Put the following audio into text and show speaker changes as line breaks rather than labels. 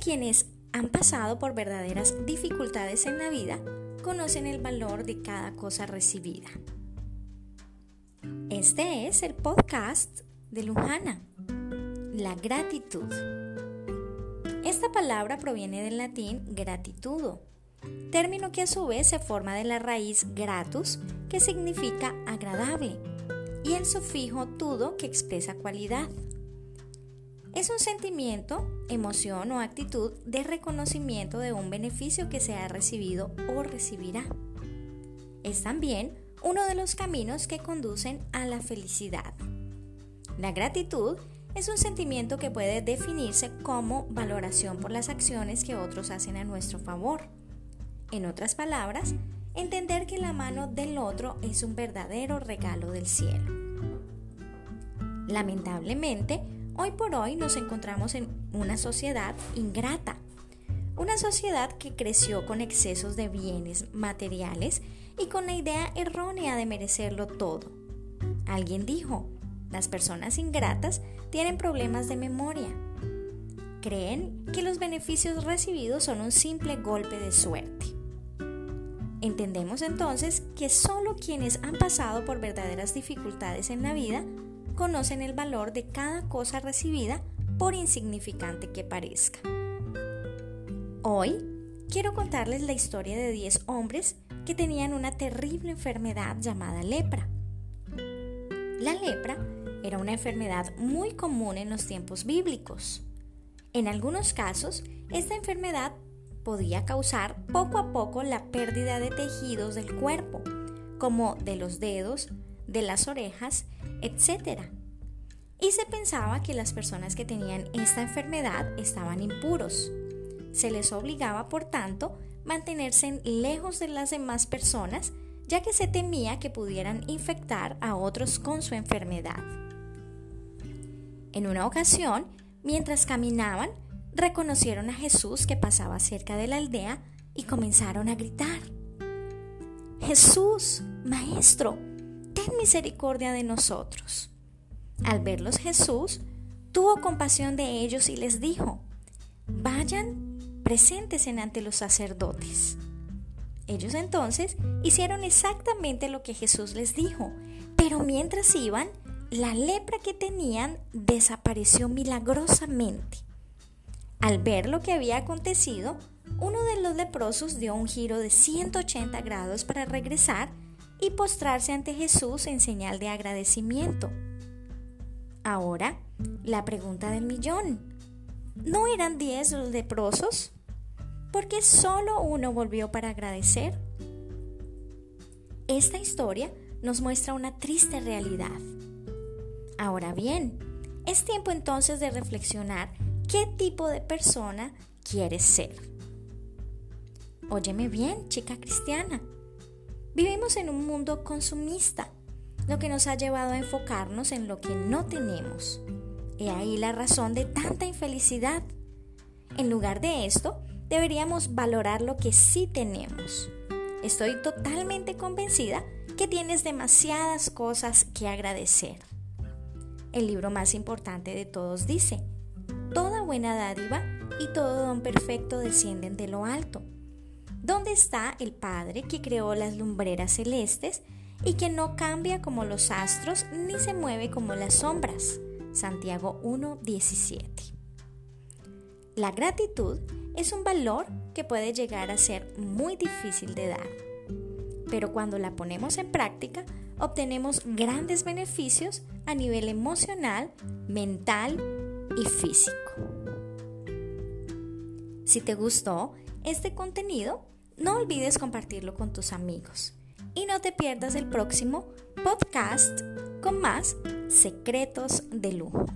Quienes han pasado por verdaderas dificultades en la vida conocen el valor de cada cosa recibida. Este es el podcast de Lujana, la gratitud. Esta palabra proviene del latín gratitudo, término que a su vez se forma de la raíz gratus, que significa agradable, y el sufijo tudo, que expresa cualidad. Es un sentimiento, emoción o actitud de reconocimiento de un beneficio que se ha recibido o recibirá. Es también uno de los caminos que conducen a la felicidad. La gratitud es un sentimiento que puede definirse como valoración por las acciones que otros hacen a nuestro favor. En otras palabras, entender que la mano del otro es un verdadero regalo del cielo. Lamentablemente, Hoy por hoy nos encontramos en una sociedad ingrata, una sociedad que creció con excesos de bienes materiales y con la idea errónea de merecerlo todo. Alguien dijo, las personas ingratas tienen problemas de memoria. Creen que los beneficios recibidos son un simple golpe de suerte. Entendemos entonces que solo quienes han pasado por verdaderas dificultades en la vida conocen el valor de cada cosa recibida por insignificante que parezca. Hoy quiero contarles la historia de 10 hombres que tenían una terrible enfermedad llamada lepra. La lepra era una enfermedad muy común en los tiempos bíblicos. En algunos casos, esta enfermedad podía causar poco a poco la pérdida de tejidos del cuerpo, como de los dedos, de las orejas etc. Y se pensaba que las personas que tenían esta enfermedad estaban impuros. Se les obligaba, por tanto, mantenerse lejos de las demás personas, ya que se temía que pudieran infectar a otros con su enfermedad. En una ocasión, mientras caminaban, reconocieron a Jesús que pasaba cerca de la aldea y comenzaron a gritar. Jesús, Maestro, misericordia de nosotros. Al verlos Jesús tuvo compasión de ellos y les dijo, vayan, presentes ante los sacerdotes. Ellos entonces hicieron exactamente lo que Jesús les dijo, pero mientras iban, la lepra que tenían desapareció milagrosamente. Al ver lo que había acontecido, uno de los leprosos dio un giro de 180 grados para regresar y postrarse ante Jesús en señal de agradecimiento. Ahora, la pregunta del millón. ¿No eran diez los leprosos? ¿Por qué solo uno volvió para agradecer? Esta historia nos muestra una triste realidad. Ahora bien, es tiempo entonces de reflexionar qué tipo de persona quieres ser. Óyeme bien, chica cristiana. Vivimos en un mundo consumista, lo que nos ha llevado a enfocarnos en lo que no tenemos. He ahí la razón de tanta infelicidad. En lugar de esto, deberíamos valorar lo que sí tenemos. Estoy totalmente convencida que tienes demasiadas cosas que agradecer. El libro más importante de todos dice, Toda buena dádiva y todo don perfecto descienden de lo alto ¿Dónde está el Padre que creó las lumbreras celestes y que no cambia como los astros ni se mueve como las sombras? Santiago 1:17. La gratitud es un valor que puede llegar a ser muy difícil de dar, pero cuando la ponemos en práctica obtenemos grandes beneficios a nivel emocional, mental y físico. Si te gustó este contenido, no olvides compartirlo con tus amigos y no te pierdas el próximo podcast con más secretos de lujo.